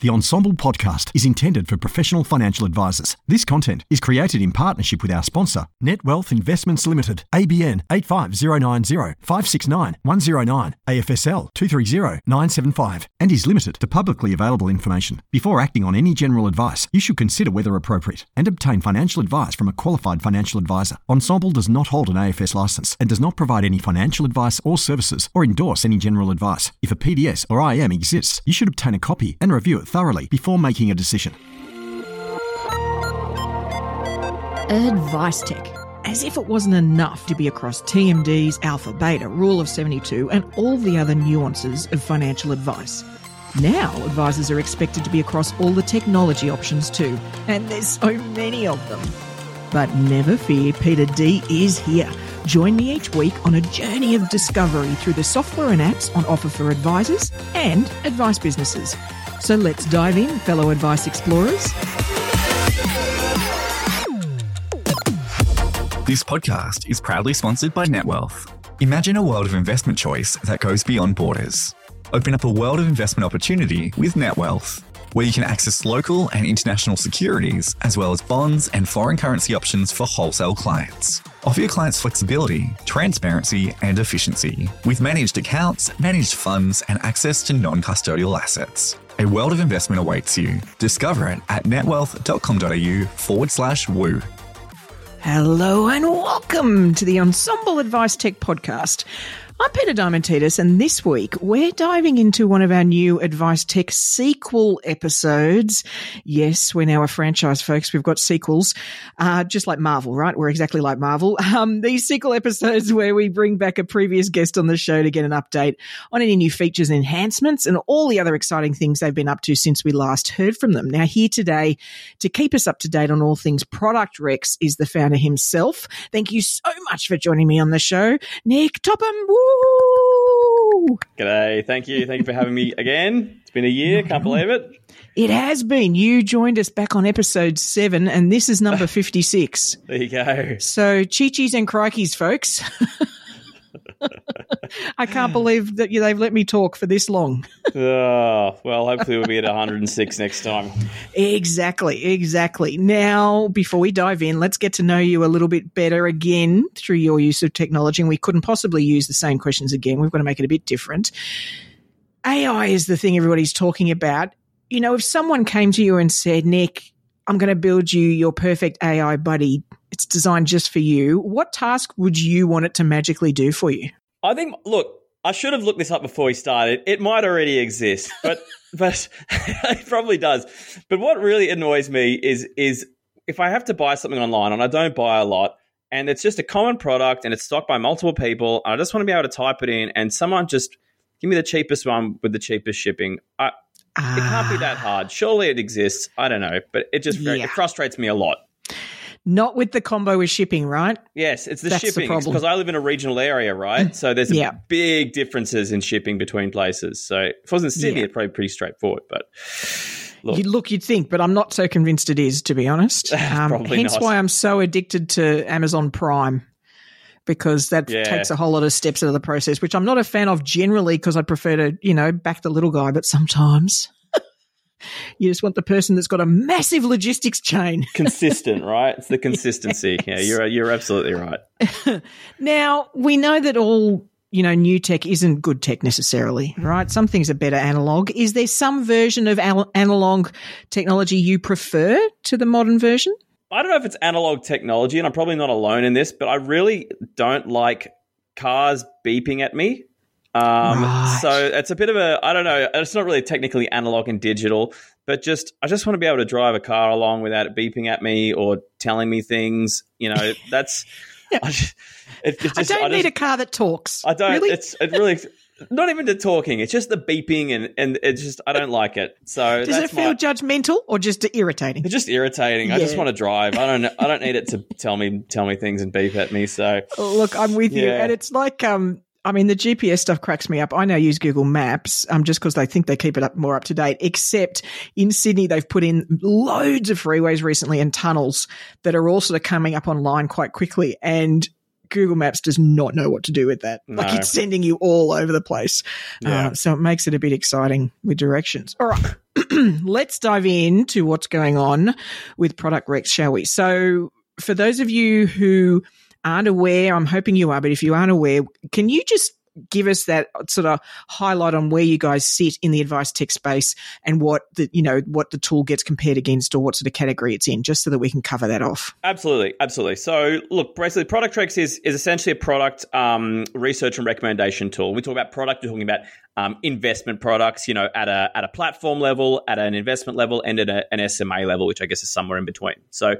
The Ensombl podcast is intended for professional financial advisors. This content is created in partnership with our sponsor, Netwealth Investments Limited, ABN 85090 569 109, AFSL 230 975, and is limited to publicly available information. Before acting on any general advice, you should consider whether appropriate and obtain financial advice from a qualified financial advisor. Ensombl does not hold an AFS license and does not provide any financial advice or services or endorse any general advice. If a PDS or IM exists, you should obtain a copy and review it thoroughly before making a decision. Advice Tech. As if it wasn't enough to be across TMDs, Alpha, Beta, Rule of 72, and all the other nuances of financial advice. Now, advisors are expected to be across all the technology options too, and there's so many of them. But never fear, Peita D is here. Join me each week on a journey of discovery through the software and apps on offer for advisors and advice businesses. So let's dive in, fellow advice explorers. This podcast is proudly sponsored by Netwealth. Imagine a world of investment choice that goes beyond borders. Open up a world of investment opportunity with Netwealth, where you can access local and international securities, as well as bonds and foreign currency options for wholesale clients. Offer your clients flexibility, transparency, and efficiency with managed accounts, managed funds, and access to non custodial assets. A world of investment awaits you. Discover it at netwealth.com.au forward slash woo. Hello and welcome to the Ensombl Advice Tech Podcast. I'm Peita Diamantidis, and this week we're diving into one of our new Advice Tech sequel episodes. Yes, we're now a franchise, folks. We've got sequels, uh, just like Marvel, right? We're exactly like Marvel. Um, these sequel episodes where we bring back a previous guest on the show to get an update on any new features and enhancements and all the other exciting things they've been up to since we last heard from them. Now, here today to keep us up to date on all things ProductRex is the founder himself. Thank you so much for joining me on the show, Nick Topham. Woo! G'day. Thank you. Thank you for having me again. It's been a year. Can't believe it. It has been. You joined us back on episode seven, and this is number 56. There you go. So, chi-chis and crikeys, folks. I can't believe that you, they've let me talk for this long. Oh, well, hopefully we'll be at 106 next time. Exactly, exactly. Now, before we dive in, let's get to know you a little bit better again through your use of technology. And we couldn't possibly use the same questions again. We've got to make it a bit different. AI is the thing everybody's talking about. You know, if someone came to you and said, Nick, I'm going to build you your perfect AI buddy, it's designed just for you, what task would you want it to magically do for you? I think, look, I should have looked this up before we started. It might already exist, but but it probably does. But what really annoys me is is if I have to buy something online and I don't buy a lot and it's just a common product and it's stocked by multiple people, I just want to be able to type it in and someone just give me the cheapest one with the cheapest shipping. I, ah. It can't be that hard. Surely it exists. I don't know, but it just yeah. it frustrates me a lot. Not with the combo with shipping, right? Yes, it's the That's shipping because I live in a regional area, right? So there's yeah. big differences in shipping between places. So if it wasn't Sydney, yeah. it's probably be pretty straightforward, but. Look. You look, you'd think, but I'm not so convinced it is, to be honest. Um, hence not. why I'm so addicted to Amazon Prime because that yeah. takes a whole lot of steps out of the process, which I'm not a fan of generally because I prefer to, you know, back the little guy, but sometimes you just want the person that's got a massive logistics chain. Consistent, right? It's the consistency. yes. Yeah, you're you're absolutely right. now we know that all you know new tech isn't good tech necessarily, mm. right? Some things are better analog. Is there some version of al- analog technology you prefer to the modern version? I don't know if it's analog technology, and I'm probably not alone in this, but I really don't like cars beeping at me. Um, right. So it's a bit of a I don't know. It's not really technically analog and digital, but just I just want to be able to drive a car along without it beeping at me or telling me things. You know, that's. I, just, it, it just, I don't I just, need a car that talks. I don't. Really? It's it really. Not even the talking; it's just the beeping, and and it's just I don't like it. So does it feel my, judgmental or just irritating? It's just irritating. Yeah. I just want to drive. I don't. I don't need it to tell me tell me things and beep at me. So look, I'm with yeah. you, and it's like um I mean, the GPS stuff cracks me up. I now use Google Maps um, just because they think they keep it up more up to date. Except in Sydney, they've put in loads of freeways recently and tunnels that are all sort of coming up online quite quickly. And Google Maps does not know what to do with that. No. Like it's sending you all over the place. Yeah. Uh, so it makes it a bit exciting with directions. All right. Let's dive into what's going on with ProductRex, shall we? So for those of you who aren't aware, I'm hoping you are, but if you aren't aware, can you just give us that sort of highlight on where you guys sit in the advice tech space and what the you know what the tool gets compared against or what sort of category it's in just so that we can cover that off Absolutely, absolutely. So, look, basically, ProductRex is is essentially a product um, research and recommendation tool. We talk about product, we're talking about um, investment products. You know, at a at a platform level, at an investment level, and at a, an SMA level, which I guess is somewhere in between. So,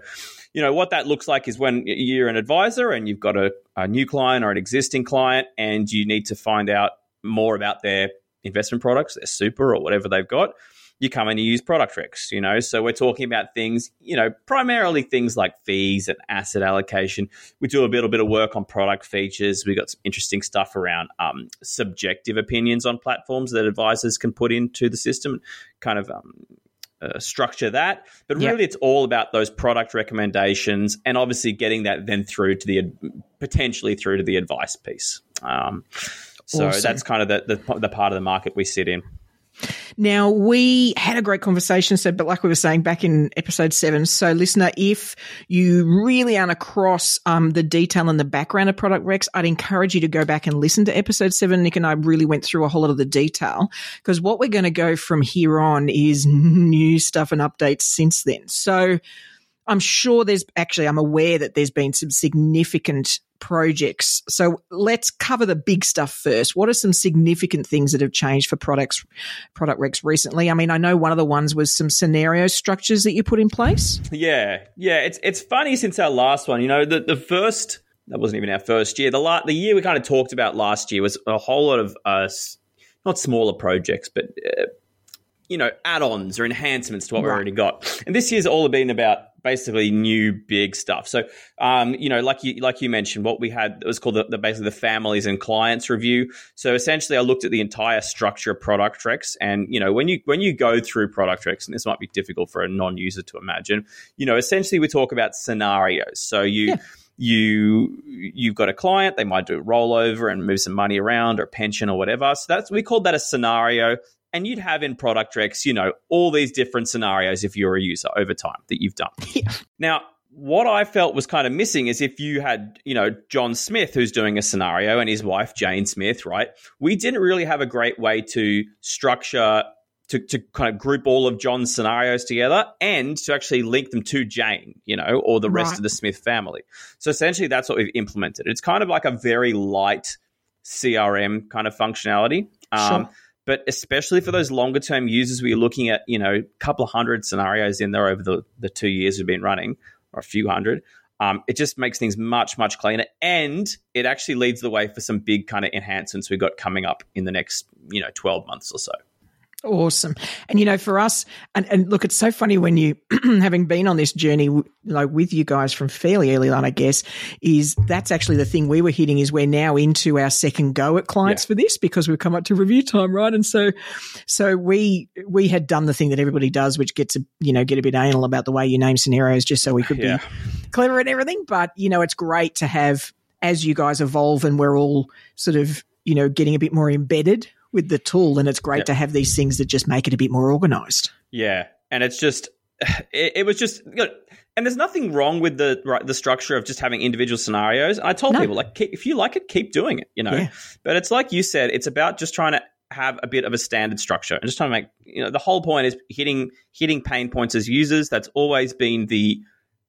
you know, what that looks like is when you're an advisor and you've got a, a new client or an existing client, and you need to find out more about their investment products, their super or whatever they've got you come and you use ProductRex, you know. So we're talking about things, you know, primarily things like fees and asset allocation. We do a little bit of work on product features. We got some interesting stuff around um, subjective opinions on platforms that advisors can put into the system, kind of um, uh, structure that. But really, it's all about those product recommendations and obviously getting that then through to the potentially through to the advice piece. Um, so Awesome. that's kind of the, the the part of the market we sit in. Now, we had a great conversation. So, but like we were saying back in episode seven, so listener, if you really aren't across um, the detail and the background of ProductRex, I'd encourage you to go back and listen to episode seven. Nick and I really went through a whole lot of the detail because what we're going to go from here on is new stuff and updates since then. So, I'm sure there's actually, I'm aware that there's been some significant projects. So let's cover the big stuff first. What are some significant things that have changed for products, ProductRex recently? I mean, I know one of the ones was some scenario structures that you put in place. Yeah, yeah. It's it's funny since our last one. You know, the the first that wasn't even our first year. The la- the year we kind of talked about last year was a whole lot of uh, not smaller projects, but uh, you know, add-ons or enhancements to what we already got. And this year's all been about basically new big stuff. So, um, you know, like you like you mentioned, what we had it was called the, the basically the families and clients review. So essentially, I looked at the entire structure of ProductRex, and you know, when you when you go through ProductRex, and this might be difficult for a non-user to imagine, you know, essentially we talk about scenarios. So you. Yeah. You you've got a client, they might do a rollover and move some money around or pension or whatever. So that's we called that a scenario and you'd have in product you know all these different scenarios if you're a user over time that you've done Yeah. now what i felt was kind of missing is if you had you know john smith who's doing a scenario and his wife jane smith right we didn't really have a great way to structure to, to kind of group all of John's scenarios together and to actually link them to Jane, you know, or the rest Right. of the Smith family. So essentially, that's what we've implemented. It's kind of like a very light CRM kind of functionality. Um, Sure. But especially for those longer term users, we're looking at, you know, a couple of hundred scenarios in there over the, the two years we've been running, or a few hundred. Um, it just makes things much, much cleaner. And it actually leads the way for some big kind of enhancements we've got coming up in the next, you know, 12 months or so. Awesome. And you know, for us, and, and look, it's so funny when you, having been on this journey, like with you guys from fairly early on, I guess, is that's actually the thing we were hitting is we're now into our second go at clients for this because we've come up to review time, right? And so, so we, we had done the thing that everybody does, which gets a, you know, get a bit anal about the way you name scenarios just so we could Yeah. be clever and everything. But, you know, it's great to have, as you guys evolve and we're all sort of, you know, getting a bit more embedded with the tool. And it's great to have these things that just make it a bit more organized. Yeah, and it's just it, it was just you know, and there's nothing wrong with the right, the structure of just having individual scenarios. I told No. people like keep, if you like it, keep doing it. You know, Yeah. but it's like you said, it's about just trying to have a bit of a standard structure and just trying to make you know the whole point is hitting hitting pain points as users. That's always been the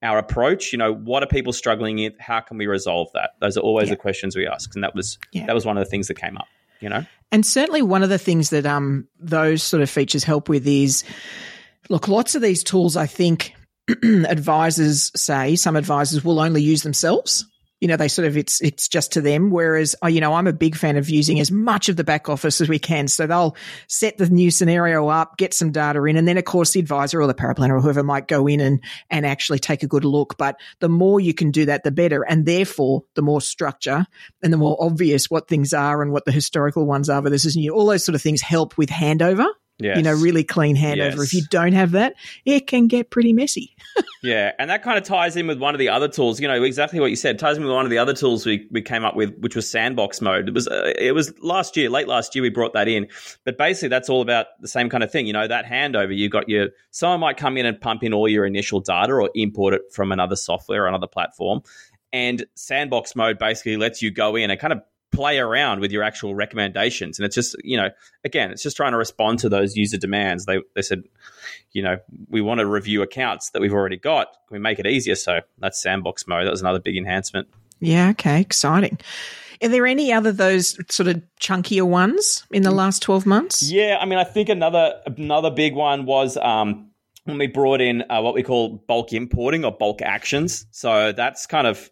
our approach. You know, what are people struggling with? How can we resolve that? Those are always Yeah. the questions we ask, and that was Yeah. that was one of the things that came up. You know, And certainly one of the things that um those sort of features help with is look, lots of these tools I think advisors say some advisors will only use themselves. You know, they sort of it's it's just to them. Whereas, uh, you know, I'm a big fan of using as much of the back office as we can. So they'll set the new scenario up, get some data in, and then of course the advisor or the paraplanner or whoever might go in and and actually take a good look. But the more you can do that, the better, and therefore the more structure and the more obvious what things are and what the historical ones are versus new. All those sort of things help with handover Yes. You know, really clean handover. Yes. If you don't have that, it can get pretty messy. Yeah, and that kind of ties in with one of the other tools. You know, exactly what you said. Ties in with one of the other tools we, we came up with, which was sandbox mode. It was uh, it was last year, late last year, we brought that in. But basically, that's all about the same kind of thing. You know, that handover. You got your someone might come in and pump in all your initial data or import it from another software or another platform, and sandbox mode basically lets you go in and kind of play around with your actual recommendations. And it's just you know, again, it's just trying to respond to those user demands. They they said you know, we want to review accounts that we've already got. Can we make it easier? So that's sandbox mode. That was another big enhancement. Yeah, okay, exciting. Are there any other those sort of chunkier ones in the last 12 months? Yeah, I mean, I think another another big one was um, when we brought in uh, what we call bulk importing or bulk actions. So that's kind of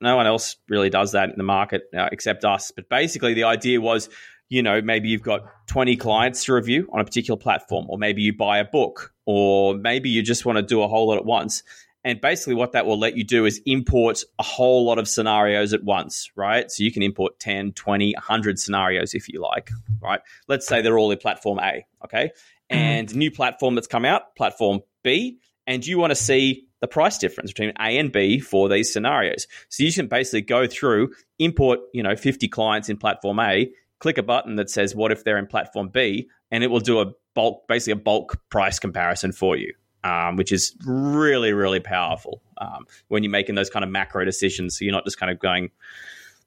no one else really does that in the market uh, except us. But basically, the idea was, you know, maybe you've got 20 clients to review on a particular platform, or maybe you buy a book, or maybe you just want to do a whole lot at once. And basically, what that will let you do is import a whole lot of scenarios at once, right? So you can import 10, 20, 100 scenarios if you like, right? Let's say they're all in platform A, okay? And new platform that's come out, platform B, and you want to see the price difference between A and B for these scenarios. So you can basically go through, import, you know, 50 clients in platform A, click a button that says what if they're in platform B, and it will do a bulk, basically a bulk price comparison for you um, which is really, really powerful um, when you're making those kind of macro decisions. So you're not just kind of going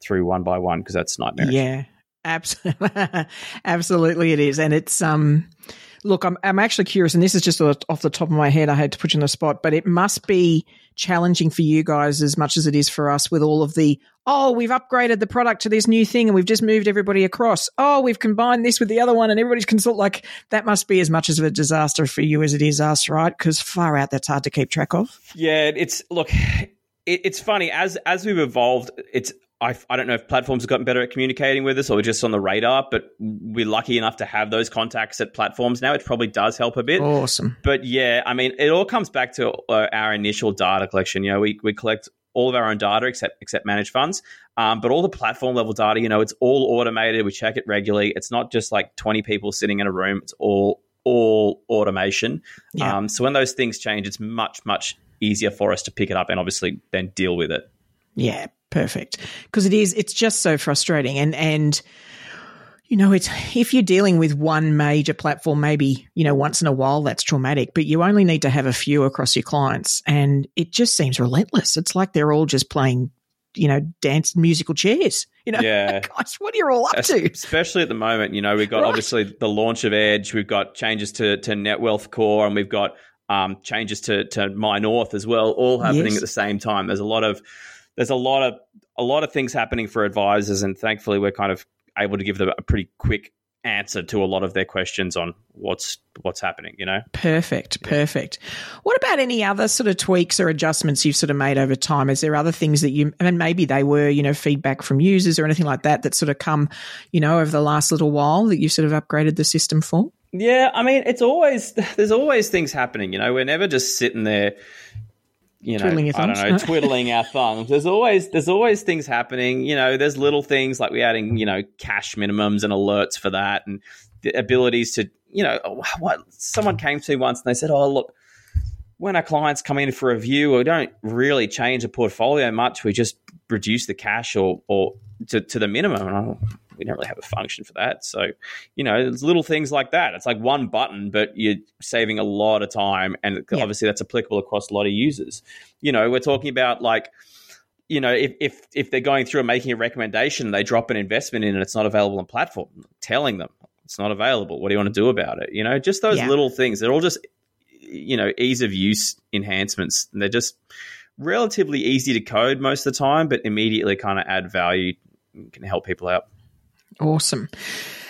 through one by one because that's nightmarish. Yeah, absolutely, absolutely, it is, and it's um. Look, I'm I'm actually curious, and this is just off the top of my head. I had to put you on the spot, but it must be challenging for you guys as much as it is for us with all of the oh, we've upgraded the product to this new thing and we've just moved everybody across. Oh, we've combined this with the other one and everybody's consult like that must be as much of a disaster for you as it is us, right? Because far out that's hard to keep track of. Yeah, it's look, it's funny as as we've evolved. It's I, I don't know if platforms have gotten better at communicating with us or we're just on the radar, but we're lucky enough to have those contacts at platforms now. It probably does help a bit. Awesome. But yeah, I mean, it all comes back to uh, our initial data collection. You know, we, we collect all of our own data except except managed funds. Um, but all the platform level data, you know, it's all automated. We check it regularly. It's not just like 20 people sitting in a room. It's all all automation. Yeah. Um, so when those things change, it's much, much easier for us to pick it up and obviously then deal with it. Yeah, perfect. Because it is, it's just so frustrating. And, and, you know, it's if you're dealing with one major platform, maybe, you know, once in a while that's traumatic, but you only need to have a few across your clients. And it just seems relentless. It's like they're all just playing, you know, dance musical chairs. You know, Yeah. guys, what are you all up to? Especially at the moment, you know, we've got Right. obviously the launch of Edge, we've got changes to to Netwealth Core, and we've got um, changes to to MyNorth as well, all happening Yes. at the same time. There's a lot of there's a lot of a lot of things happening for advisors, and thankfully we're kind of able to give them a pretty quick answer to a lot of their questions on what's what's happening. You know. Perfect, perfect. What about any other sort of tweaks or adjustments you've sort of made over time? Is there other things that you, I mean, maybe they were, you know, feedback from users or anything like that that sort of come, you know, over the last little while that you've sort of upgraded the system for? Yeah, I mean, it's always there's always things happening. You know, we're never just sitting there. You know, Twiddling your I don't know, twiddling our thumbs. There's always there's always things happening. You know, there's little things like we're adding you know cash minimums and alerts for that, and the abilities to you know oh, what someone came to me once and they said, oh look, when our clients come in for a review, we don't really change the portfolio much. We just reduce the cash or or to, to the minimum. We don't really have a function for that. So, you know, it's little things like that. It's like one button, but you're saving a lot of time. And Yeah. obviously that's applicable across a lot of users. You know, we're talking about like, you know, if, if if they're going through and making a recommendation, they drop an investment in and it's not available on platform, telling them it's not available. What do you want to do about it? You know, just those Yeah. little things. They're all just, you know, ease of use enhancements. And they're just relatively easy to code most of the time, but immediately kind of add value, and can help people out. Awesome.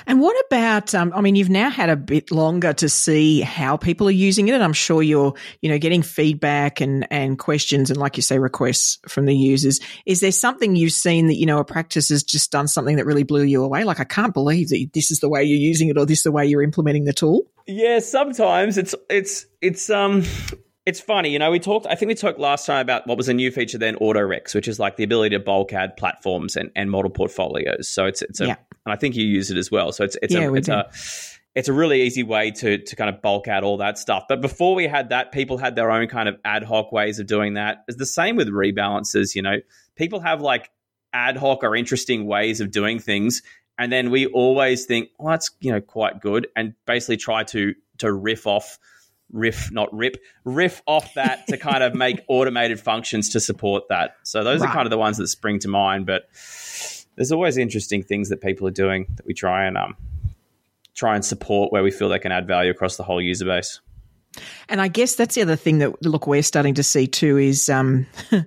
And what about? Um, I mean, you've now had a bit longer to see how people are using it, and I'm sure you're, you know, getting feedback and and questions and, like you say, requests from the users. Is there something you've seen that you know a practice has just done something that really blew you away? Like, I can't believe that this is the way you're using it, or this is the way you're implementing the tool. Yeah, sometimes it's it's it's um it's funny, you know. We talked. I think we talked last time about what was a new feature then, AutoRex, which is like the ability to bulk add platforms and, and model portfolios. So it's it's a, Yeah. and I think you use it as well. So it's it's Yeah, a we it's do. a it's a really easy way to to kind of bulk out all that stuff. But before we had that, people had their own kind of ad hoc ways of doing that. It's the same with rebalances. You know, people have like ad hoc or interesting ways of doing things, and then we always think, well, that's you know quite good, and basically try to to riff off riff, not rip, riff off that to kind of make automated functions to support that. So those right. are kind of the ones that spring to mind. But there's always interesting things that people are doing that we try and um, try and support where we feel they can add value across the whole user base. And I guess that's the other thing that look we're starting to see too is um,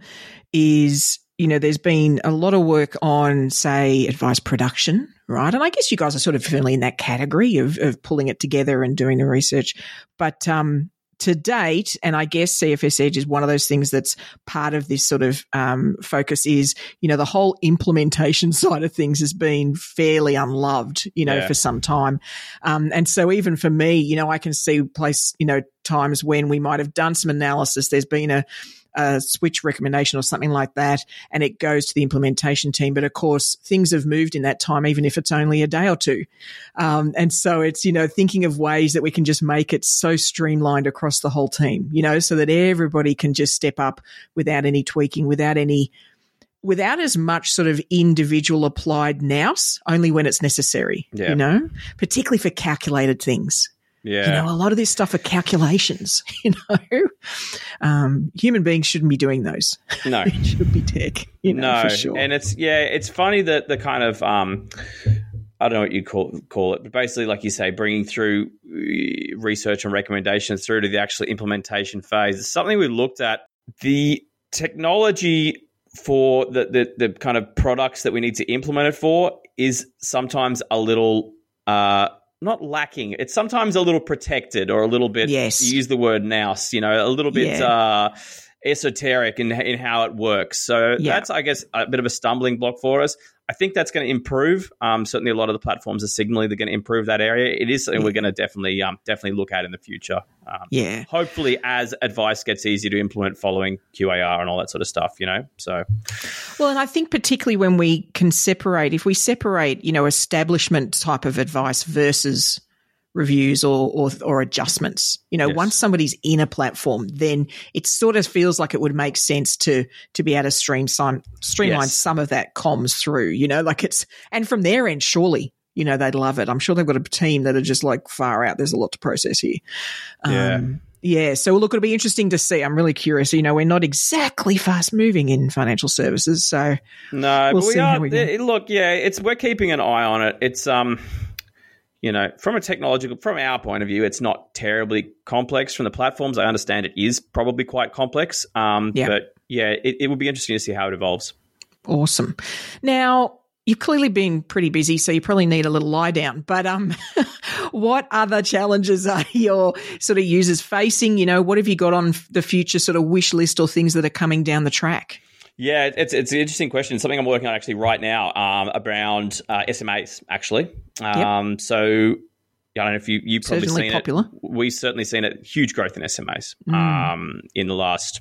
is you know there's been a lot of work on say advice production right? And I guess you guys are sort of firmly in that category of, of pulling it together and doing the research. But um, to date, and I guess CFS Edge is one of those things that's part of this sort of um, focus is, you know, the whole implementation side of things has been fairly unloved, you know, yeah. for some time. Um, and so even for me, you know, I can see place, you know, times when we might have done some analysis. There's been a, a switch recommendation or something like that, and it goes to the implementation team. But of course, things have moved in that time, even if it's only a day or two. Um, and so it's, you know, thinking of ways that we can just make it so streamlined across the whole team, you know, so that everybody can just step up without any tweaking, without any without as much sort of individual applied nous, only when it's necessary, yeah. you know, particularly for calculated things. Yeah. You know, a lot of this stuff are calculations, you know. Um, human beings shouldn't be doing those. No. it should be tech, you know, no. Sure. And it's, yeah, it's funny that the kind of, um, I don't know what you call call it, but basically, like you say, bringing through uh, research and recommendations through to the actual implementation phase is something we looked at. The technology for the, the, the kind of products that we need to implement it for is sometimes a little uh, not lacking. It's sometimes a little protected or a little bit. Yes. use the word nous. You know, a little bit. Yeah. Uh, esoteric in in how it works. So yeah. that's, I guess, a bit of a stumbling block for us. I think that's going to improve. Um, certainly, a lot of the platforms are signaling they're going to improve that area. It is something yeah. we're going to definitely um, definitely look at in the future. Um, yeah. Hopefully, as advice gets easier to implement, following QAR and all that sort of stuff. You know, so. Well, and I think particularly when we can separate, if we separate, you know, establishment type of advice versus reviews or, or, or adjustments. You know, yes. once somebody's in a platform, then it sort of feels like it would make sense to to be able to stream some, streamline yes. some of that comms through. You know, like it's and from their end, surely. You know, they'd love it. I'm sure they've got a team that are just like far out. There's a lot to process here. Yeah. Um, yeah. So look, it'll be interesting to see. I'm really curious. You know, we're not exactly fast moving in financial services, so no, we'll but we are. We look, yeah, it's we're keeping an eye on it. It's um, you know, from a technological, from our point of view, it's not terribly complex. From the platforms, I understand it is probably quite complex. Um, yeah. But yeah, it, it will be interesting to see how it evolves. Awesome. Now, you've clearly been pretty busy, so you probably need a little lie down. But um, what other challenges are your sort of users facing? You know, what have you got on the future sort of wish list or things that are coming down the track? Yeah, it's it's an interesting question. Something I'm working on actually right now um, around uh, SMAs. Actually, um, yep. so I don't know if you you probably certainly seen popular. it. We've certainly seen it huge growth in SMAs mm. um, in the last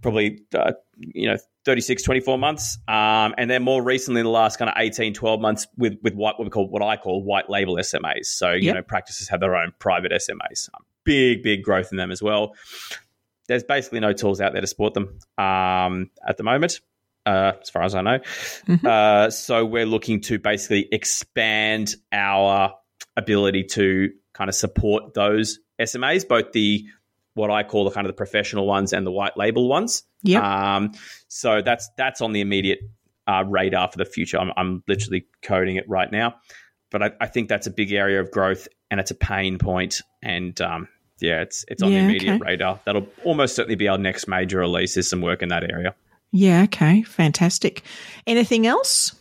probably uh, you know 36 24 months um, and then more recently in the last kind of 18 12 months with with what we call what I call white label SMAs so you yep. know practices have their own private SMAs big big growth in them as well there's basically no tools out there to support them um, at the moment, uh, as far as I know. Mm-hmm. Uh, so we're looking to basically expand our ability to kind of support those SMAs, both the what I call the kind of the professional ones and the white label ones. Yeah. Um, so that's that's on the immediate uh, radar for the future. I'm, I'm, literally coding it right now, but I, I, think that's a big area of growth and it's a pain point, and um, yeah, it's it's on yeah, the immediate okay. radar. That'll almost certainly be our next major release. Is some work in that area. Yeah. Okay. Fantastic. Anything else?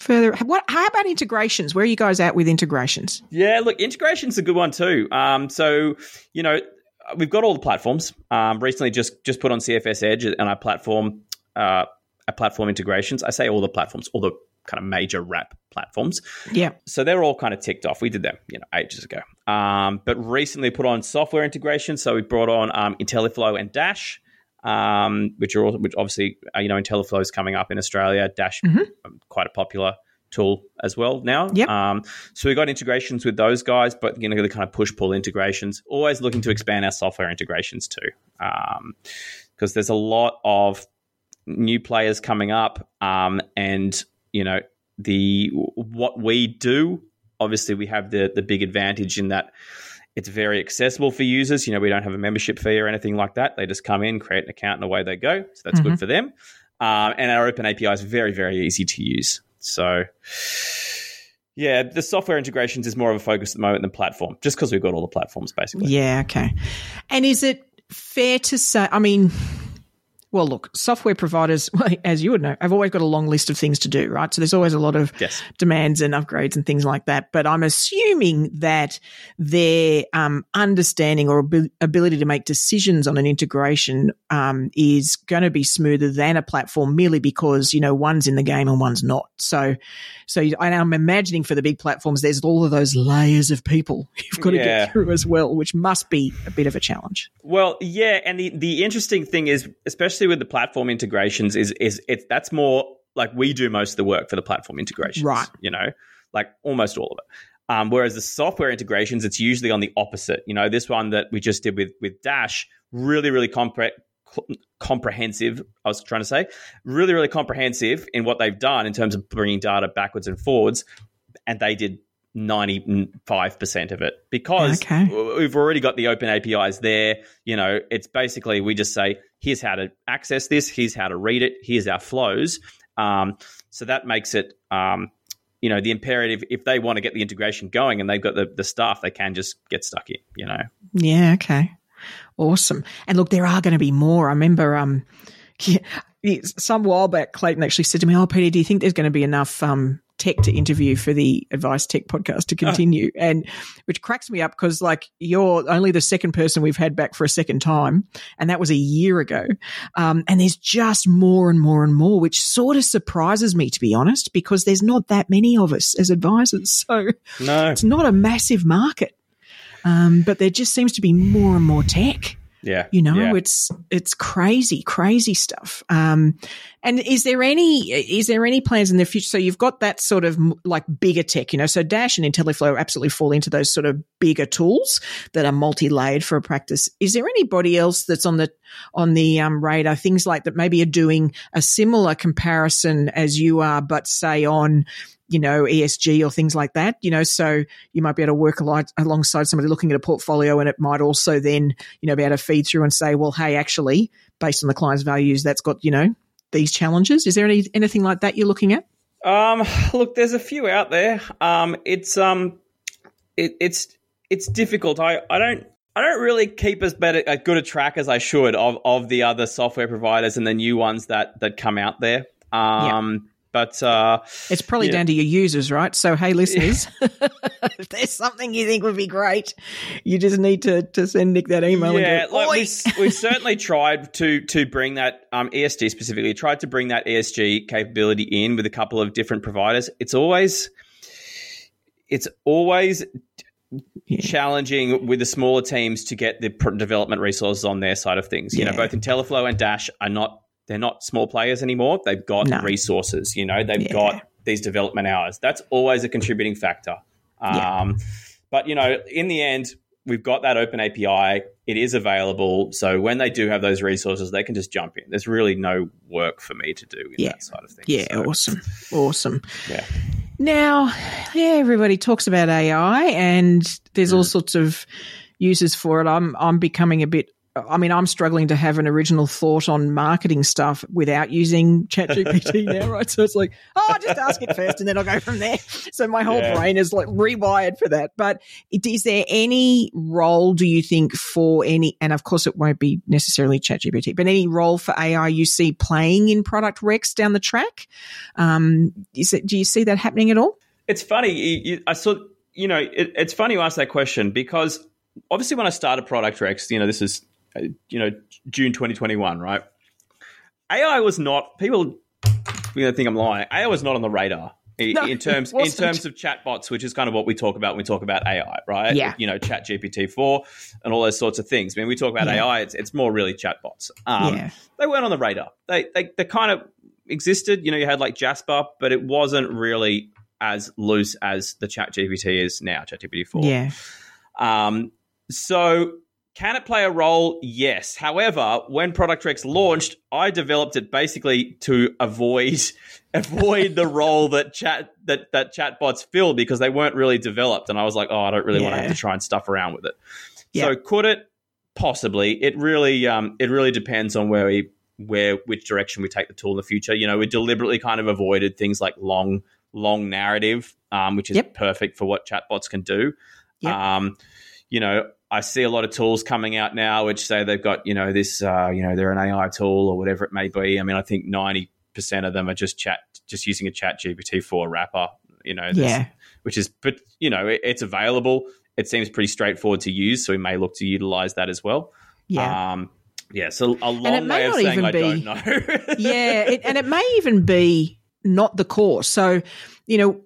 Further, what? How about integrations? Where are you guys at with integrations? Yeah, look, integrations a good one too. Um, so you know, we've got all the platforms. Um, recently, just just put on CFS Edge and our platform, uh, our platform integrations. I say all the platforms, all the kind of major wrap platforms. Yeah. So they're all kind of ticked off. We did them, you know, ages ago. Um, but recently put on software integration. So we brought on um, Intelliflo and Dash, um, which are all, which obviously uh, you know Intelliflo is coming up in Australia. Dash, mm-hmm. Um, quite a popular tool as well now. Yep. Um, so we got integrations with those guys, but you know the kind of push pull integrations. Always looking to expand our software integrations too, Um because there's a lot of new players coming up, um, and you know the what we do. Obviously, we have the the big advantage in that it's very accessible for users. You know, we don't have a membership fee or anything like that. They just come in, create an account, and away they go. So that's Mm-hmm. good for them. Um, and our open API is very, very easy to use. So, yeah, the software integrations is more of a focus at the moment than platform, just because we've got all the platforms basically. Yeah, okay. And is it fair to say, I mean, well, look, software providers, as you would know, have always got a long list of things to do, right? So there's always a lot of Yes. demands and upgrades and things like that. But I'm assuming that their um, understanding or abil- ability to make decisions on an integration um, is going to be smoother than a platform merely because, you know, one's in the game and one's not. So, so you- and I'm imagining for the big platforms, there's all of those layers of people you've got to Yeah. get through as well, which must be a bit of a challenge. Well, yeah, and the the interesting thing is, especially with the platform integrations, is is it's that's more like we do most of the work for the platform integrations, Right. You know, like almost all of it. Um, whereas the software integrations, it's usually on the opposite. You know, this one that we just did with with Dash, really, really compre- comprehensive. I was trying to say, really, really comprehensive in what they've done in terms of bringing data backwards and forwards, and they did. 95% of it because Okay. we've already got the open APIs there. You know, it's basically we just say, here's how to access this, here's how to read it, here's our flows. Um, so that makes it, um, you know, the imperative if they want to get the integration going and they've got the, the staff, they can just get stuck in, you know. Yeah, okay. Awesome. And look, there are going to be more. I remember um some while back Clayton actually said to me, "Oh, Peita, do you think there's going to be enough um tech to interview for the Advice Tech podcast to continue?" And which cracks me up because like you're only the second person we've had back for a second time, and that was a year ago. Um, and there's just more and more and more, which sort of surprises me to be honest, because there's not that many of us as advisors. So No. it's not a massive market. Um, but there just seems to be more and more tech. Yeah. You know, yeah. it's it's crazy, crazy stuff. Um, and is there any is there any plans in the future? So you've got that sort of like bigger tech, you know. So Dash and Intelliflo absolutely fall into those sort of bigger tools that are multi layered for a practice. Is there anybody else that's on the on the um, radar? Things like that maybe are doing a similar comparison as you are, but say on you know, ESG or things like that, you know, so you might be able to work alo- alongside somebody looking at a portfolio and it might also then, you know, be able to feed through and say, well, hey, actually, based on the client's values, that's got, you know, these challenges. Is there any anything like that you're looking at? Um, look, there's a few out there. Um, it's um, it, it's it's difficult. I, I don't I don't really keep as better as good a track as I should of of the other software providers and the new ones that that come out there. Um, but uh, It's probably Yeah. down to your users, right? So, hey, listeners, if there's something you think would be great, you just need to, to send Nick that email yeah, go, like we've, we've certainly tried to to bring that um, ESG specifically tried to bring that ESG capability in with a couple of different providers. It's always it's always Yeah. challenging with the smaller teams to get the pr- development resources on their side of things. You know, Yeah. both Intelliflo and Dash are not they're not small players anymore. They've got No. resources. You know, they've Yeah. got these development hours. That's always a contributing factor. Yeah. Um, But you know, in the end, we've got that open API. It is available. So when they do have those resources, they can just jump in. There's really no work for me to do in Yeah. that side of things. Yeah, So, awesome. Awesome. Yeah. Now, yeah, everybody talks about AI and there's all sorts of uses for it. I'm I'm becoming a bit I mean, I'm struggling to have an original thought on marketing stuff without using ChatGPT now, right? So it's like, oh, I'll just ask it first and then I'll go from there. So my whole Yeah. brain is like rewired for that. But is there any role, do you think, for any, and of course it won't be necessarily ChatGPT, but any role for AI you see playing in ProductRex down the track? Um, is it, do you see that happening at all? It's funny. You, I saw, you know, it, it's funny you ask that question because obviously when I started ProductRex, you know, this is, you know, June 2021, right? AI was not, people you know, think I'm lying. AI was not on the radar. i- No, in terms in terms of chatbots, which is kind of what we talk about when we talk about AI, right? Yeah. You know, ChatGPT four and all those sorts of things. When we talk about Yeah. AI, it's it's more really chatbots. Um, Yeah. They weren't on the radar. They they they kind of existed. You know, you had like Jasper, but it wasn't really as loose as the ChatGPT is now, ChatGPT 4. Yeah. Um, so can it play a role? Yes. However, when ProductRex launched, I developed it basically to avoid avoid the role that chat that that chatbots fill because they weren't really developed, and I was like, oh, I don't really want to have to try and stuff around with it. Yeah. So could it? Possibly. It really um, it really depends on where we where which direction we take the tool in the future. You know, we deliberately kind of avoided things like long long narrative, um, which is Yep. perfect for what chatbots can do. Yep. Um, you know, I see a lot of tools coming out now which say they've got, you know, this, uh, you know, they're an AI tool or whatever it may be. I mean, I think 90% of them are just chat, just using a ChatGPT 4 wrapper, you know, Yeah. which is, but, you know, it, it's available. It seems pretty straightforward to use. So we may look to utilize that as well. Yeah. Um, yeah. So a long way of not saying even I be- don't know. yeah, it, and it may even be not the core. So, you know,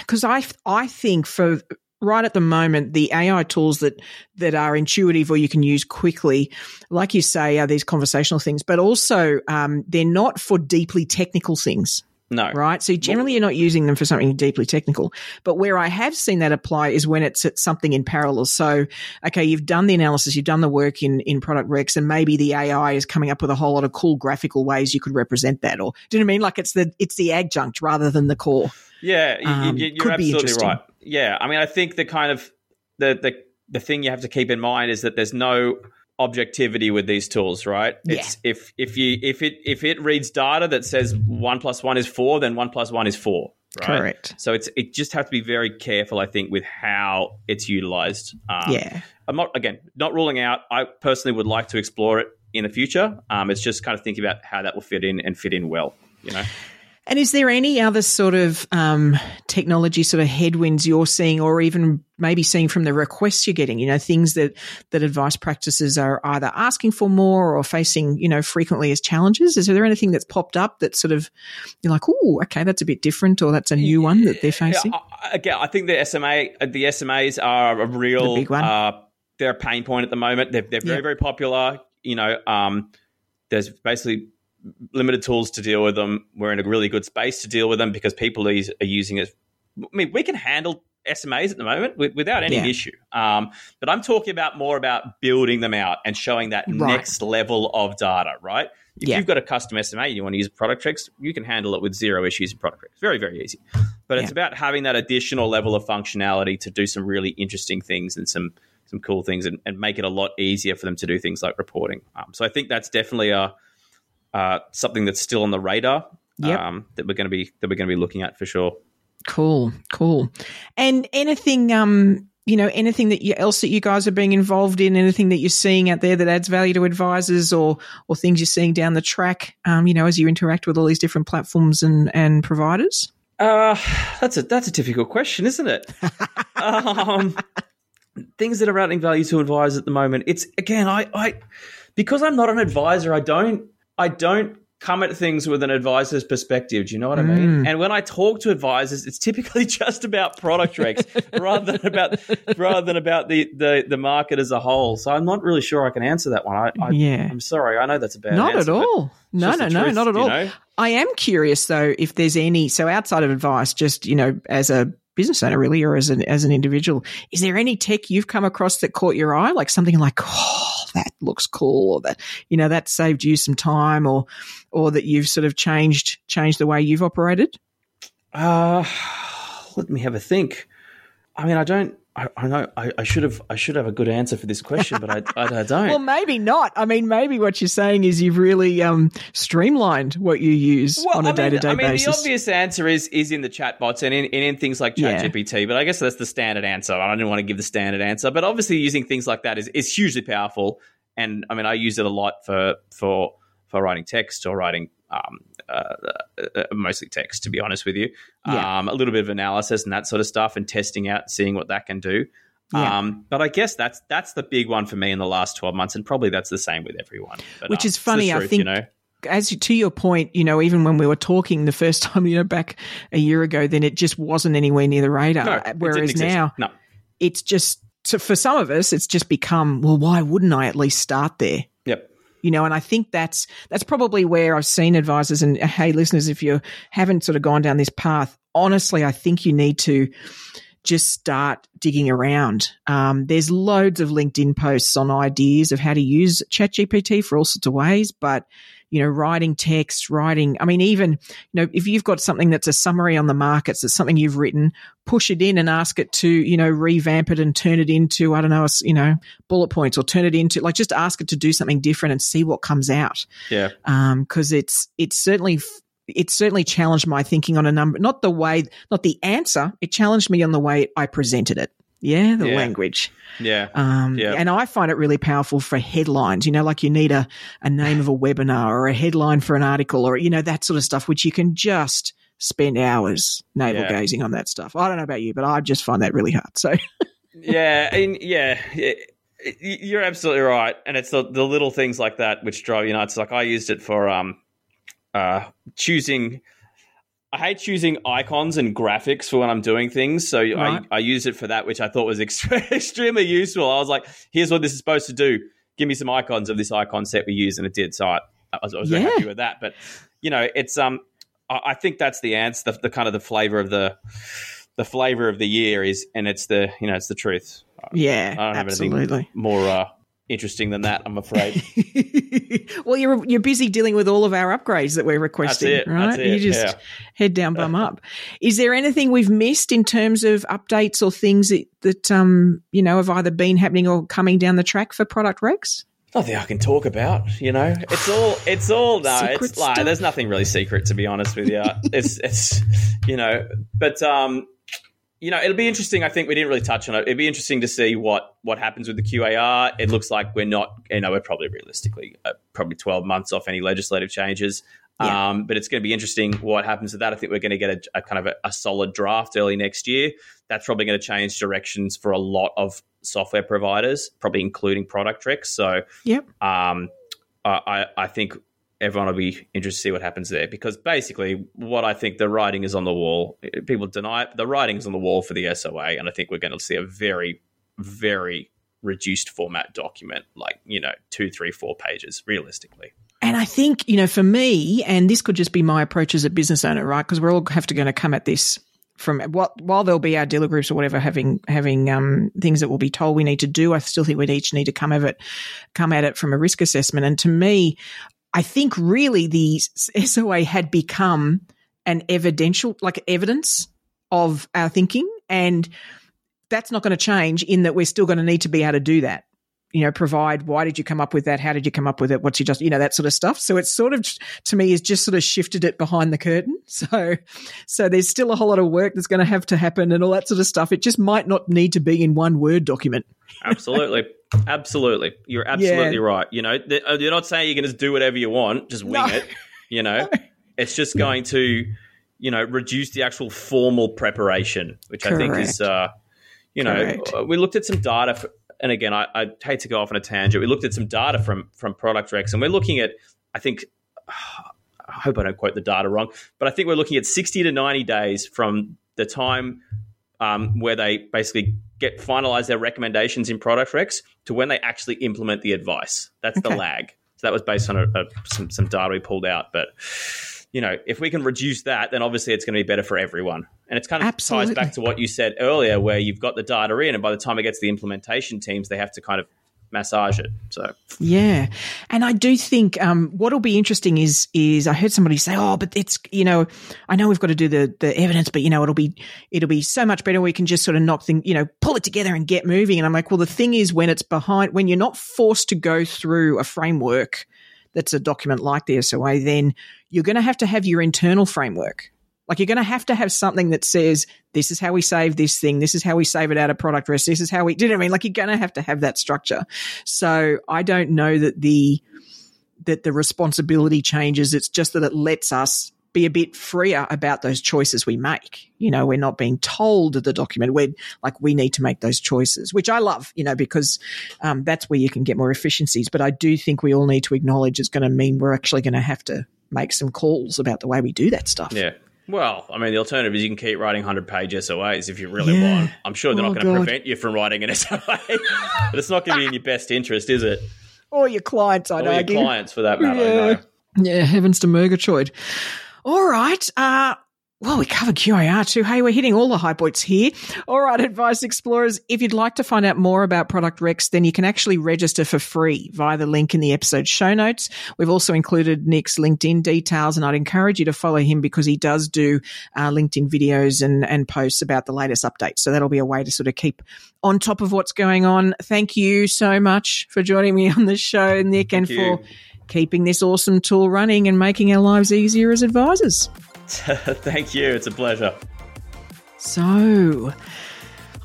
because I, I think for right at the moment, the AI tools that that are intuitive or you can use quickly, like you say, are these conversational things, but also um, they're not for deeply technical things. no. Right. So generally you're not using them for something deeply technical. But where I have seen that apply is when it's at something in parallel. So, okay, you've done the analysis, you've done the work in, in ProductRex, and maybe the AI is coming up with a whole lot of cool graphical ways you could represent that. Or do you know what I mean? Like it's the it's the adjunct rather than the core. Yeah, Um, you're could be absolutely right. Yeah, I mean, I think the kind of the the the thing you have to keep in mind is that there's no objectivity with these tools, right? Yeah. It's if if you if it if it reads data that says one plus one is four, then one plus one is four. Right? Correct. So it's it just have to be very careful, I think, with how it's utilized. Um, yeah. I'm not again not ruling out. I personally would like to explore it in the future. Um, it's just kind of thinking about how that will fit in and fit in well. You know. And is there any other sort of um, technology sort of headwinds you're seeing, or even maybe seeing from the requests you're getting? You know, things that that advice practices are either asking for more or facing, you know, frequently as challenges. Is there anything that's popped up that sort of you're like, oh, okay, that's a bit different, or that's a new one that they're facing? Again, I think the SMA, uh, the SMAs are a real The big one. Uh, they're a pain point at the moment. They're, they're very, Yeah. very popular. You know, um, there's basically limited tools to deal with them. We're in a really good space to deal with them because people are, using it. I mean, we can handle SMAs at the moment without any Yeah. issue. Um, but I'm talking about more about building them out and showing that Right. next level of data, right? If Yeah. you've got a custom SMA and you want to use ProductRex, you can handle it with zero issues in ProductRex. Very, very easy. But it's about having that additional level of functionality to do some really interesting things and some some cool things and, and make it a lot easier for them to do things like reporting. Um, so I think that's definitely a uh, something that's still on the radar Yep. um, that we're going to be that we're going to be looking at for sure. Cool, cool. And anything, um, you know, anything that you, else that you guys are being involved in, anything that you're seeing out there that adds value to advisors, or or things you're seeing down the track, um, you know, as you interact with all these different platforms and and providers. Uh, that's a that's a difficult question, isn't it? um, things that are adding value to advisors at the moment. It's again, I, I because I'm not an advisor, I don't I don't come at things with an advisor's perspective. Do you know what I mean? Mm. And when I talk to advisors, it's typically just about ProductRex rather than about rather than about the, the the market as a whole. So I'm not really sure I can answer that one. I, I Yeah. I'm sorry. I know that's a bad not answer, at all. No, no, no, truth, not at all. know? I am curious though if there's any so outside of advice, just you know, as a business owner really, or as an as an individual, is there any tech you've come across that caught your eye, like something like, oh, that looks cool, or that you know that saved you some time, or or that you've sort of changed changed the way you've operated? Uh, let me have a think. I mean, I don't. I, I know I, I should have. I should have a good answer for this question, but I, I, I don't. Well, maybe not. I mean, maybe what you're saying is you've really um, streamlined what you use Well, on a I mean- day to day basis. I mean, the obvious answer is is in the chatbots and in, and in things like Yeah. ChatGPT. But I guess that's the standard answer. I didn't want to give the standard answer, but obviously using things like that is, is hugely powerful. And I mean, I use it a lot for for for writing text or writing um, uh, uh, mostly text, to be honest with you. Yeah. Um, a little bit of analysis and that sort of stuff, and testing out, seeing what that can do. Yeah. Um, but I guess that's that's the big one for me in the last twelve months, and probably that's the same with everyone. But, Which um, is funny, I think- you know. as to your point, you know, even when we were talking the first time, you know, back a year ago, then it just wasn't anywhere near the radar. No, it didn't Whereas now, no. it's just so for some of us, it's just become well. Why wouldn't I at least start there? You know, and I think that's that's probably where I've seen advisors and hey, listeners, if you haven't sort of gone down this path, honestly, I think you need to just start digging around. Um, there's loads of LinkedIn posts on ideas of how to use ChatGPT for all sorts of ways, but you know, writing text, writing. I mean, even, you know, if you've got something that's a summary on the markets, that's something you've written, push it in and ask it to, you know, revamp it and turn it into, I don't know, you know, bullet points or turn it into, like, just ask it to do something different and see what comes out. Yeah. Um, cause it's, it's certainly, it certainly challenged my thinking on a number, not the way, not the answer. It challenged me on the way I presented it. Yeah, the Yeah. language. Yeah. Um, Yeah. And I find it really powerful for headlines, you know, like you need a, a name of a webinar or a headline for an article or, you know, that sort of stuff, which you can just spend hours navel Yeah. gazing on that stuff. I don't know about you, but I just find that really hard. So, yeah, and yeah, yeah, you're absolutely right. And it's the, the little things like that which drive you nuts. Like I used it for um, uh, choosing. I hate choosing icons and graphics for when I'm doing things, so Right. I, I used it for that, which I thought was extre- extremely useful. I was like, "Here's what this is supposed to do. Give me some icons of this icon set we use," and it did. So I, I was, I was very happy with that. But you know, it's um, I, I think that's the answer. The, the kind of the flavor of the the flavor of the year is, and it's the you know, it's the truth. yeah, I don't have anything absolutely. more uh, interesting than that. I'm afraid. well, you're you're busy dealing with all of our upgrades that we're requesting, it, right? you just yeah. head down, bum up. Is there anything we've missed in terms of updates or things that, that um you know have either been happening or coming down the track for ProductRex? nothing I can talk about. You know, it's all it's all no. Secret it's like there's nothing really secret to be honest with you. it's it's you know, but um, you know, it'll be interesting. I think we didn't really touch on it. It'd be interesting to see what what happens with the QAR. It looks like we're not. You know, we're probably realistically uh, probably 12 months off any legislative changes. Yeah. Um, but it's going to be interesting what happens with that. I think we're going to get a, a kind of a, a solid draft early next year. That's probably going to change directions for a lot of software providers, probably including ProductRex. So Yep. um, I- I think everyone will be interested to see what happens there because basically, what I think the writing is on the wall. People deny it, the writing is on the wall for the SOA, and I think we're going to see a very, very reduced format document, like you know, two, three, four pages, realistically. And I think, you know, for me, and this could just be my approach as a business owner, right? Because we're all have to going to come at this from what while there'll be our dealer groups or whatever having having um, things that we'll be told we need to do. I still think we'd each need to come at it come at it from a risk assessment. And to me, I think really the SOA had become an evidential, like evidence of our thinking, and that's not going to change. In that we're still going to need to be able to do that you know, provide why did you come up with that? How did you come up with it? What's your just, you know, that sort of stuff. So it's sort of, to me, is just sort of shifted it behind the curtain. So, so there's still a whole lot of work that's going to have to happen and all that sort of stuff. It just might not need to be in one Word document. Absolutely. Absolutely. You're absolutely right. You know, th- uh, you're not saying you can just do whatever you want, just wing No. it. You know, it's just going to, you know, reduce the actual formal preparation, which I think is, uh, you know, Correct. we looked at some data. For, and again, I, I hate to go off on a tangent. We looked at some data from from ProductRex, and we're looking at, I think, I hope I don't quote the data wrong, but I think we're looking at 60 to 90 days from the time um, where they basically get finalize their recommendations in ProductRex to when they actually implement the advice. That's the lag. So that was based on a, a, some, some data we pulled out. But you know, if we can reduce that, then obviously it's going to be better for everyone. And it's kind of Absolutely. ties back to what you said earlier, where you've got the data in, and by the time it gets to the implementation teams, they have to kind of massage it. So Yeah, and I do think um, what'll be interesting is is I heard somebody say, "Oh, but it's you know, I know we've got to do the the evidence, but you know, it'll be it'll be so much better. We can just sort of knock things, you know, pull it together and get moving." And I'm like, "Well, the thing is, when it's behind, when you're not forced to go through a framework that's a document like the SOA, then you're going to have to have your internal framework." Like you're going to have to have something that says this is how we save this thing, this is how we save it out of ProductRex. this is how we. Do you know I mean? Like you're going to have to have that structure. So I don't know that the that the responsibility changes. It's just that it lets us be a bit freer about those choices we make. You know, we're not being told the document. We're like we need to make those choices, which I love. You know, because um, that's where you can get more efficiencies. But I do think we all need to acknowledge it's going to mean we're actually going to have to make some calls about the way we do that stuff. yeah. Well, I mean, the alternative is you can keep writing 100 page SOAs if you really Yeah. want. I'm sure they're Oh, not going to prevent you from writing an SOA, but it's not going to be in your best interest, is it? or your clients, I'd or argue. your clients for that matter. Yeah. No. Yeah, heavens to Murgatroyd. All right. Uh, well, we covered QAR too. Hey, we're hitting all the high points here. All right, Advice Explorers, if you'd like to find out more about ProductRex, then you can actually register for free via the link in the episode show notes. We've also included Nick's LinkedIn details, and I'd encourage you to follow him because he does do uh, LinkedIn videos and, and posts about the latest updates. So that'll be a way to sort of keep on top of what's going on. Thank you so much for joining me on the show, Nick, and Thank for keeping this awesome tool running and making our lives easier as advisors. Thank you. It's a pleasure. So,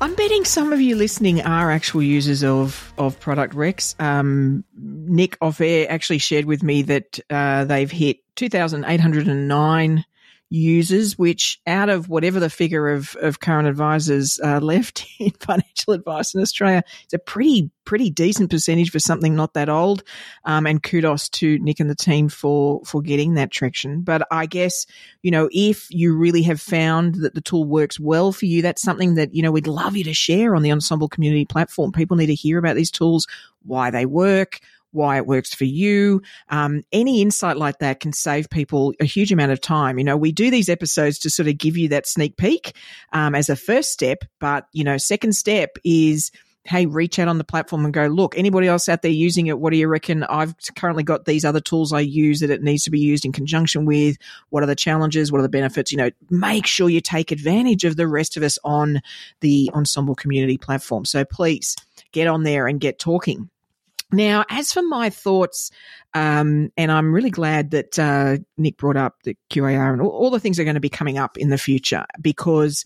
I'm betting some of you listening are actual users of of ProductRex. Um, Nick off air actually shared with me that uh, they've hit 2,809 users, which out of whatever the figure of, of current advisors uh, left in financial advice in Australia, it's a pretty pretty decent percentage for something not that old. Um, and kudos to Nick and the team for for getting that traction. But I guess you know if you really have found that the tool works well for you, that's something that you know we'd love you to share on the Ensombl community platform. People need to hear about these tools, why they work why it works for you. Um, any insight like that can save people a huge amount of time. You know, we do these episodes to sort of give you that sneak peek um, as a first step, but you know, second step is hey, reach out on the platform and go, look, anybody else out there using it? What do you reckon? I've currently got these other tools I use that it needs to be used in conjunction with. What are the challenges? What are the benefits? You know, make sure you take advantage of the rest of us on the Ensombl community platform. So please get on there and get talking. Now, as for my thoughts, um, and I'm really glad that uh, Nick brought up the QAR and all, all the things are going to be coming up in the future because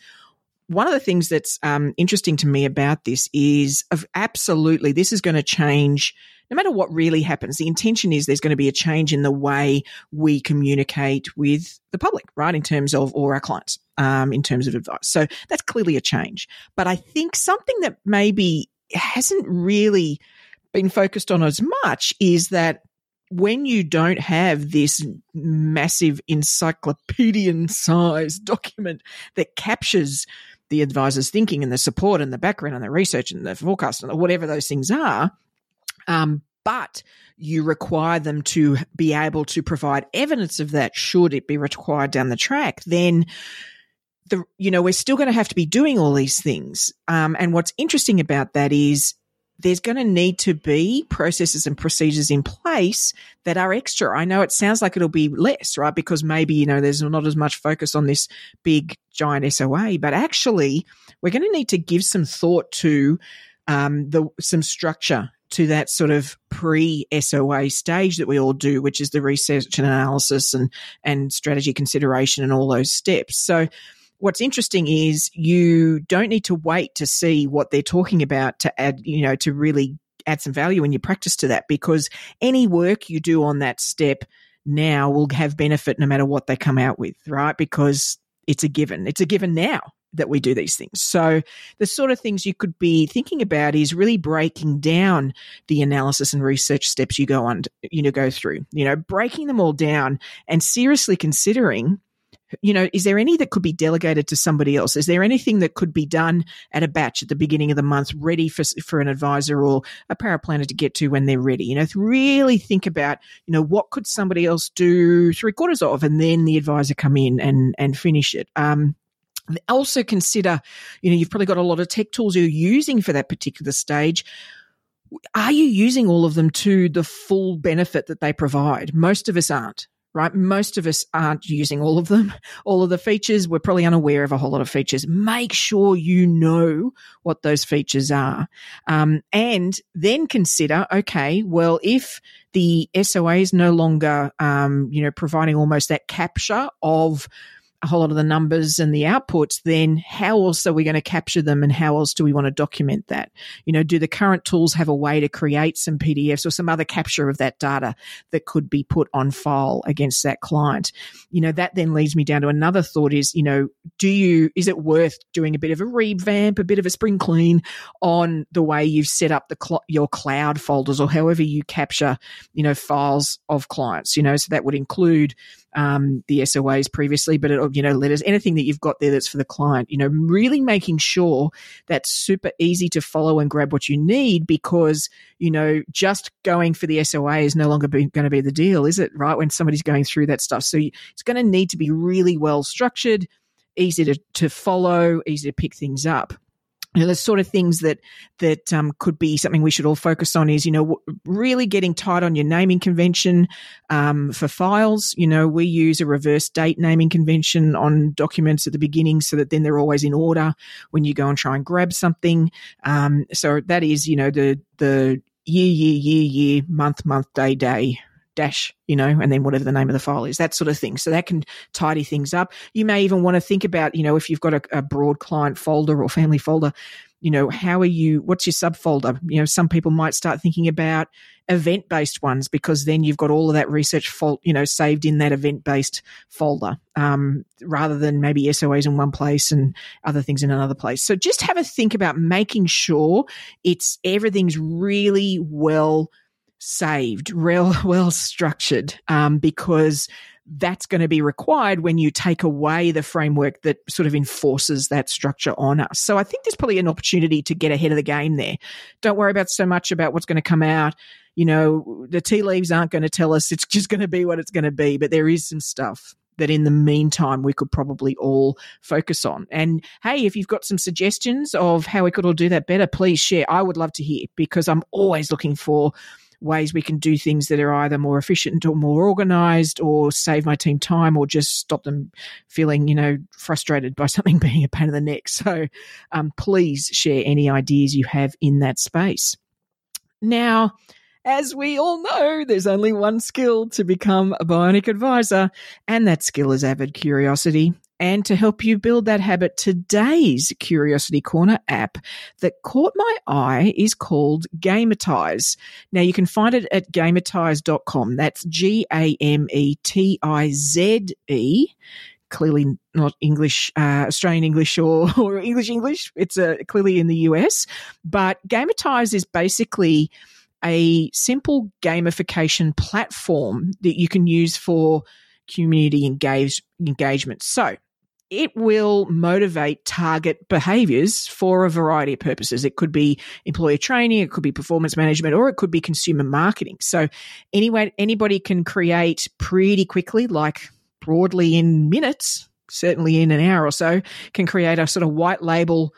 one of the things that's um, interesting to me about this is absolutely this is going to change no matter what really happens. The intention is there's going to be a change in the way we communicate with the public, right? In terms of or our clients, um, in terms of advice. So that's clearly a change. But I think something that maybe hasn't really been focused on as much is that when you don't have this massive encyclopedian size document that captures the advisor's thinking and the support and the background and the research and the forecast and whatever those things are, um, but you require them to be able to provide evidence of that should it be required down the track, then the you know we're still going to have to be doing all these things. Um, and what's interesting about that is there's going to need to be processes and procedures in place that are extra. I know it sounds like it'll be less, right? Because maybe, you know, there's not as much focus on this big giant SOA, but actually we're going to need to give some thought to um, the some structure to that sort of pre SOA stage that we all do, which is the research and analysis and and strategy consideration and all those steps. So what's interesting is you don't need to wait to see what they're talking about to add, you know, to really add some value in your practice to that because any work you do on that step now will have benefit no matter what they come out with, right? Because it's a given. It's a given now that we do these things. So the sort of things you could be thinking about is really breaking down the analysis and research steps you go on, you know, go through, you know, breaking them all down and seriously considering you know, is there any that could be delegated to somebody else? Is there anything that could be done at a batch at the beginning of the month, ready for for an advisor or a paraplanner to get to when they're ready? You know, really think about, you know, what could somebody else do three quarters of, and then the advisor come in and and finish it. Um, also consider, you know, you've probably got a lot of tech tools you're using for that particular stage. Are you using all of them to the full benefit that they provide? Most of us aren't right? Most of us aren't using all of them, all of the features. We're probably unaware of a whole lot of features. Make sure you know what those features are. Um, and then consider, okay, well, if the SOA is no longer, um, you know, providing almost that capture of a whole lot of the numbers and the outputs, then how else are we going to capture them and how else do we want to document that? You know, do the current tools have a way to create some PDFs or some other capture of that data that could be put on file against that client? You know, that then leads me down to another thought is, you know, do you, is it worth doing a bit of a revamp, a bit of a spring clean on the way you've set up the cl- your cloud folders or however you capture, you know, files of clients, you know, so that would include um, the SOAs previously, but it, you know, letters, anything that you've got there that's for the client, you know, really making sure that's super easy to follow and grab what you need because, you know, just going for the SOA is no longer going to be the deal, is it? Right. When somebody's going through that stuff. So it's going to need to be really well structured, easy to, to follow, easy to pick things up you know, the sort of things that that um, could be something we should all focus on is, you know, really getting tight on your naming convention um, for files. You know, we use a reverse date naming convention on documents at the beginning, so that then they're always in order when you go and try and grab something. Um, so that is, you know, the the year, year, year, year, month, month, day, day dash, you know, and then whatever the name of the file is, that sort of thing. So that can tidy things up. You may even want to think about, you know, if you've got a, a broad client folder or family folder, you know, how are you, what's your subfolder? You know, some people might start thinking about event based ones because then you've got all of that research fault, you know, saved in that event based folder um, rather than maybe SOAs in one place and other things in another place. So just have a think about making sure it's everything's really well saved, real well structured, um, because that's going to be required when you take away the framework that sort of enforces that structure on us. So I think there's probably an opportunity to get ahead of the game there. Don't worry about so much about what's going to come out. You know, the tea leaves aren't going to tell us it's just going to be what it's going to be, but there is some stuff that in the meantime we could probably all focus on. And hey, if you've got some suggestions of how we could all do that better, please share. I would love to hear because I'm always looking for ways we can do things that are either more efficient or more organized or save my team time or just stop them feeling, you know, frustrated by something being a pain in the neck. So um, please share any ideas you have in that space. Now, as we all know, there's only one skill to become a bionic advisor, and that skill is avid curiosity. And to help you build that habit, today's Curiosity Corner app that caught my eye is called Gametize. Now you can find it at gametize.com. That's G A M E T I Z E clearly not English, uh, Australian English or, or English English. It's uh, clearly in the US. But Gametize is basically a simple gamification platform that you can use for community engage, engagement. So it will motivate target behaviors for a variety of purposes. It could be employer training, it could be performance management, or it could be consumer marketing. So anyway, anybody can create pretty quickly, like broadly in minutes, certainly in an hour or so, can create a sort of white label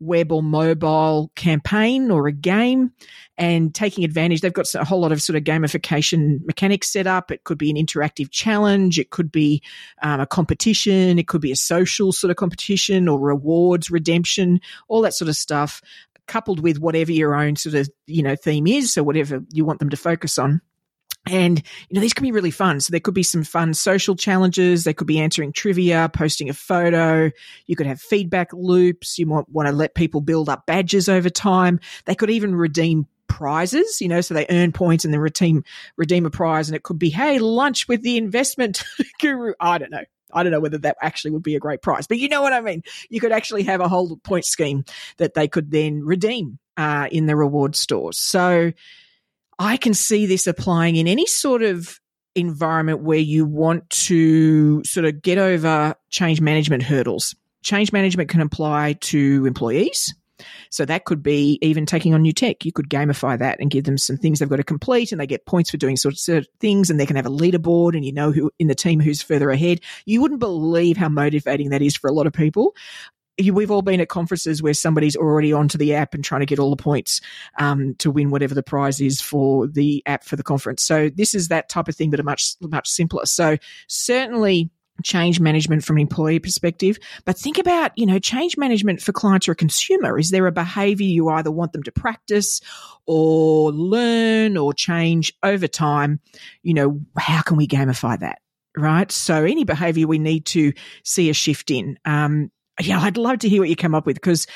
web or mobile campaign or a game and taking advantage. They've got a whole lot of sort of gamification mechanics set up. It could be an interactive challenge. It could be um, a competition. It could be a social sort of competition or rewards, redemption, all that sort of stuff coupled with whatever your own sort of, you know, theme is. So whatever you want them to focus on. And, you know, these can be really fun. So there could be some fun social challenges. There could be answering trivia, posting a photo. You could have feedback loops. You might want to let people build up badges over time. They could even redeem prizes, you know, so they earn points and then redeem, redeem a prize. And it could be, hey, lunch with the investment guru. I don't know. I don't know whether that actually would be a great prize, but you know what I mean. You could actually have a whole point scheme that they could then redeem uh, in the reward stores. So, I can see this applying in any sort of environment where you want to sort of get over change management hurdles. Change management can apply to employees. So that could be even taking on new tech. You could gamify that and give them some things they've got to complete and they get points for doing sorts of things and they can have a leaderboard and you know who in the team who's further ahead. You wouldn't believe how motivating that is for a lot of people we've all been at conferences where somebody's already onto the app and trying to get all the points um, to win whatever the prize is for the app for the conference. So this is that type of thing, but a much much simpler. So certainly change management from an employee perspective but think about you know change management for clients or a consumer is there a behavior you either want them to practice or learn or change over time you know how can we gamify that right? So any behavior we need to see a shift in. Um, yeah, I'd love to hear what you come up with because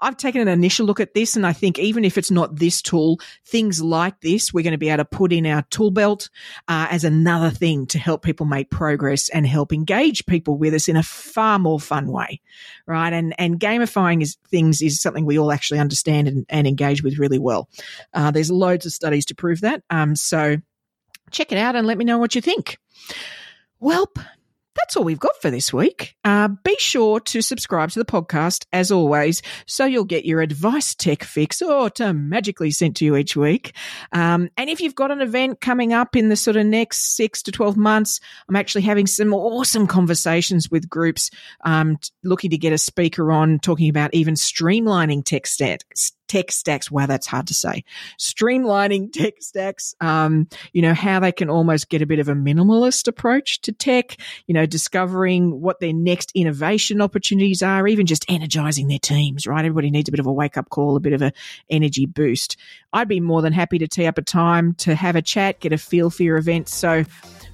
I've taken an initial look at this, and I think even if it's not this tool, things like this, we're going to be able to put in our tool belt uh, as another thing to help people make progress and help engage people with us in a far more fun way, right? And and gamifying is, things is something we all actually understand and, and engage with really well. Uh, there's loads of studies to prove that. Um, so check it out and let me know what you think. Welp, that's all we've got for this week. Uh, be sure to subscribe to the podcast as always, so you'll get your advice tech fix automatically sent to you each week. Um, and if you've got an event coming up in the sort of next six to 12 months, I'm actually having some awesome conversations with groups um, looking to get a speaker on talking about even streamlining tech stacks tech stacks. Wow, that's hard to say. Streamlining tech stacks, um, you know, how they can almost get a bit of a minimalist approach to tech, you know, discovering what their next innovation opportunities are, even just energizing their teams, right? Everybody needs a bit of a wake up call, a bit of an energy boost. I'd be more than happy to tee up a time to have a chat, get a feel for your event. So,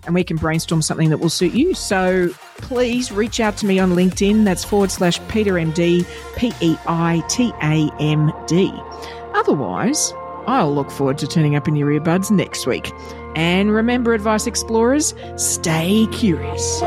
and we can brainstorm something that will suit you. So please reach out to me on LinkedIn. That's forward slash Peita MD, P E I T A M D. Otherwise, I'll look forward to turning up in your earbuds next week. And remember, Advice Explorers, stay curious.